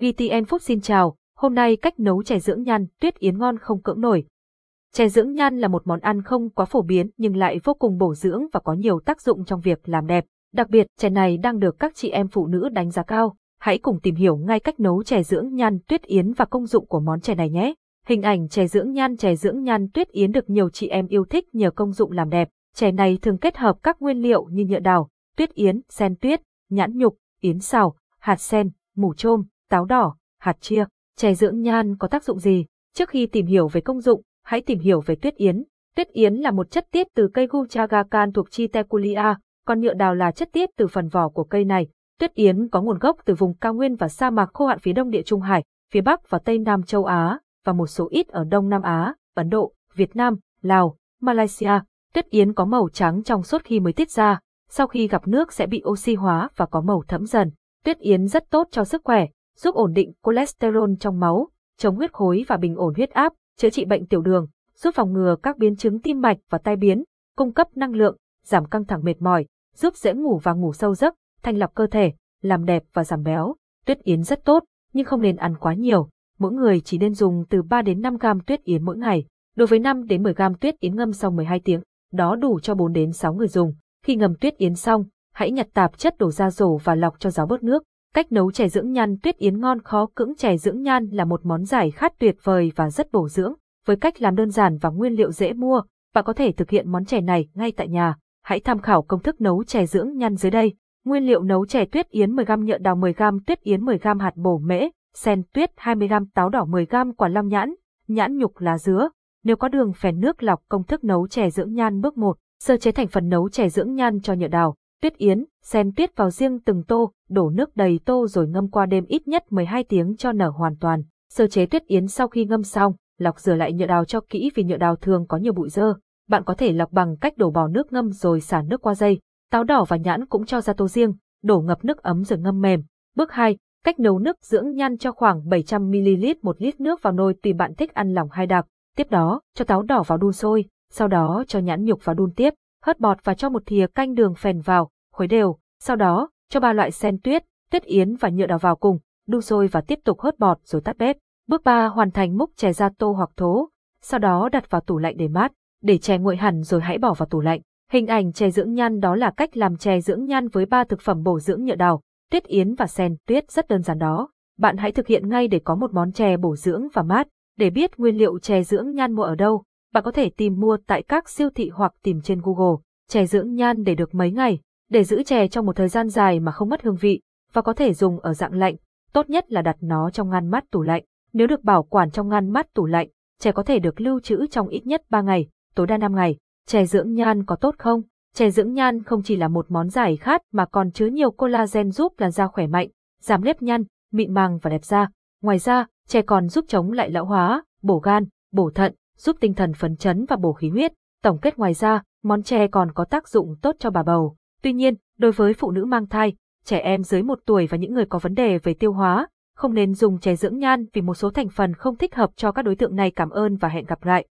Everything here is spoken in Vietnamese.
VTN Food xin chào, hôm nay cách nấu chè dưỡng nhan tuyết yến ngon không cưỡng nổi. Chè dưỡng nhan là một món ăn không quá phổ biến nhưng lại vô cùng bổ dưỡng và có nhiều tác dụng trong việc làm đẹp. Đặc biệt, chè này đang được các chị em phụ nữ đánh giá cao. Hãy cùng tìm hiểu ngay cách nấu chè dưỡng nhan tuyết yến và công dụng của món chè này nhé. Hình ảnh chè dưỡng nhan chè dưỡng nhan tuyết yến được nhiều chị em yêu thích nhờ công dụng làm đẹp. Chè này thường kết hợp các nguyên liệu như nhựa đào, tuyết yến, sen tuyết, nhãn nhục, yến xào, hạt sen, mủ trôm, táo đỏ, hạt chia. Chè dưỡng nhan có tác dụng gì? Trước khi tìm hiểu về công dụng, hãy tìm hiểu về tuyết yến. Tuyết yến là một chất tiết từ cây Guchagacan thuộc Chiteculia, còn nhựa đào là chất tiết từ phần vỏ của cây này. Tuyết yến có nguồn gốc từ vùng cao nguyên và sa mạc khô hạn phía đông địa Trung Hải, phía bắc và tây nam châu Á, và một số ít ở đông nam Á, Ấn Độ, Việt Nam, Lào, Malaysia. Tuyết yến có màu trắng trong suốt khi mới tiết ra, sau khi gặp nước sẽ bị oxy hóa và có màu thẫm dần. Tuyết yến rất tốt cho sức khỏe, giúp ổn định cholesterol trong máu, chống huyết khối và bình ổn huyết áp, chữa trị bệnh tiểu đường, giúp phòng ngừa các biến chứng tim mạch và tai biến, cung cấp năng lượng, giảm căng thẳng mệt mỏi, giúp dễ ngủ và ngủ sâu giấc, thanh lọc cơ thể, làm đẹp và giảm béo. Tuyết yến rất tốt, nhưng không nên ăn quá nhiều. Mỗi người chỉ nên dùng từ 3 đến 5 gram tuyết yến mỗi ngày. Đối với 5 đến 10 gram tuyết yến ngâm sau 12 tiếng, đó đủ cho 4 đến 6 người dùng. Khi ngâm tuyết yến xong, hãy nhặt tạp chất đổ ra rổ và lọc cho ráo bớt nước. Cách nấu chè dưỡng nhan tuyết yến ngon khó cưỡng chè dưỡng nhan là một món giải khát tuyệt vời và rất bổ dưỡng. Với cách làm đơn giản và nguyên liệu dễ mua, bạn có thể thực hiện món chè này ngay tại nhà. Hãy tham khảo công thức nấu chè dưỡng nhan dưới đây. Nguyên liệu nấu chè tuyết yến 10g nhựa đào 10g tuyết yến 10g hạt bổ mễ, sen tuyết 20g táo đỏ 10g quả long nhãn, nhãn nhục lá dứa. Nếu có đường phèn nước lọc công thức nấu chè dưỡng nhan bước 1, sơ chế thành phần nấu chè dưỡng nhan cho nhựa đào tuyết yến, sen tuyết vào riêng từng tô, đổ nước đầy tô rồi ngâm qua đêm ít nhất 12 tiếng cho nở hoàn toàn. Sơ chế tuyết yến sau khi ngâm xong, lọc rửa lại nhựa đào cho kỹ vì nhựa đào thường có nhiều bụi dơ. Bạn có thể lọc bằng cách đổ bỏ nước ngâm rồi xả nước qua dây. Táo đỏ và nhãn cũng cho ra tô riêng, đổ ngập nước ấm rồi ngâm mềm. Bước 2, cách nấu nước dưỡng nhan cho khoảng 700ml một lít nước vào nồi tùy bạn thích ăn lỏng hay đặc. Tiếp đó, cho táo đỏ vào đun sôi, sau đó cho nhãn nhục vào đun tiếp hớt bọt và cho một thìa canh đường phèn vào, khuấy đều, sau đó, cho ba loại sen tuyết, tuyết yến và nhựa đào vào cùng, đun sôi và tiếp tục hớt bọt rồi tắt bếp. Bước 3 hoàn thành múc chè ra tô hoặc thố, sau đó đặt vào tủ lạnh để mát, để chè nguội hẳn rồi hãy bỏ vào tủ lạnh. Hình ảnh chè dưỡng nhan đó là cách làm chè dưỡng nhan với ba thực phẩm bổ dưỡng nhựa đào, tuyết yến và sen tuyết rất đơn giản đó. Bạn hãy thực hiện ngay để có một món chè bổ dưỡng và mát. Để biết nguyên liệu chè dưỡng nhan mua ở đâu, bạn có thể tìm mua tại các siêu thị hoặc tìm trên Google. Chè dưỡng nhan để được mấy ngày, để giữ chè trong một thời gian dài mà không mất hương vị, và có thể dùng ở dạng lạnh, tốt nhất là đặt nó trong ngăn mát tủ lạnh. Nếu được bảo quản trong ngăn mát tủ lạnh, chè có thể được lưu trữ trong ít nhất 3 ngày, tối đa 5 ngày. Chè dưỡng nhan có tốt không? Chè dưỡng nhan không chỉ là một món giải khát mà còn chứa nhiều collagen giúp làn da khỏe mạnh, giảm nếp nhăn, mịn màng và đẹp da. Ngoài ra, chè còn giúp chống lại lão hóa, bổ gan, bổ thận, giúp tinh thần phấn chấn và bổ khí huyết. Tổng kết ngoài ra, món chè còn có tác dụng tốt cho bà bầu. Tuy nhiên, đối với phụ nữ mang thai, trẻ em dưới 1 tuổi và những người có vấn đề về tiêu hóa, không nên dùng chè dưỡng nhan vì một số thành phần không thích hợp cho các đối tượng này. Cảm ơn và hẹn gặp lại.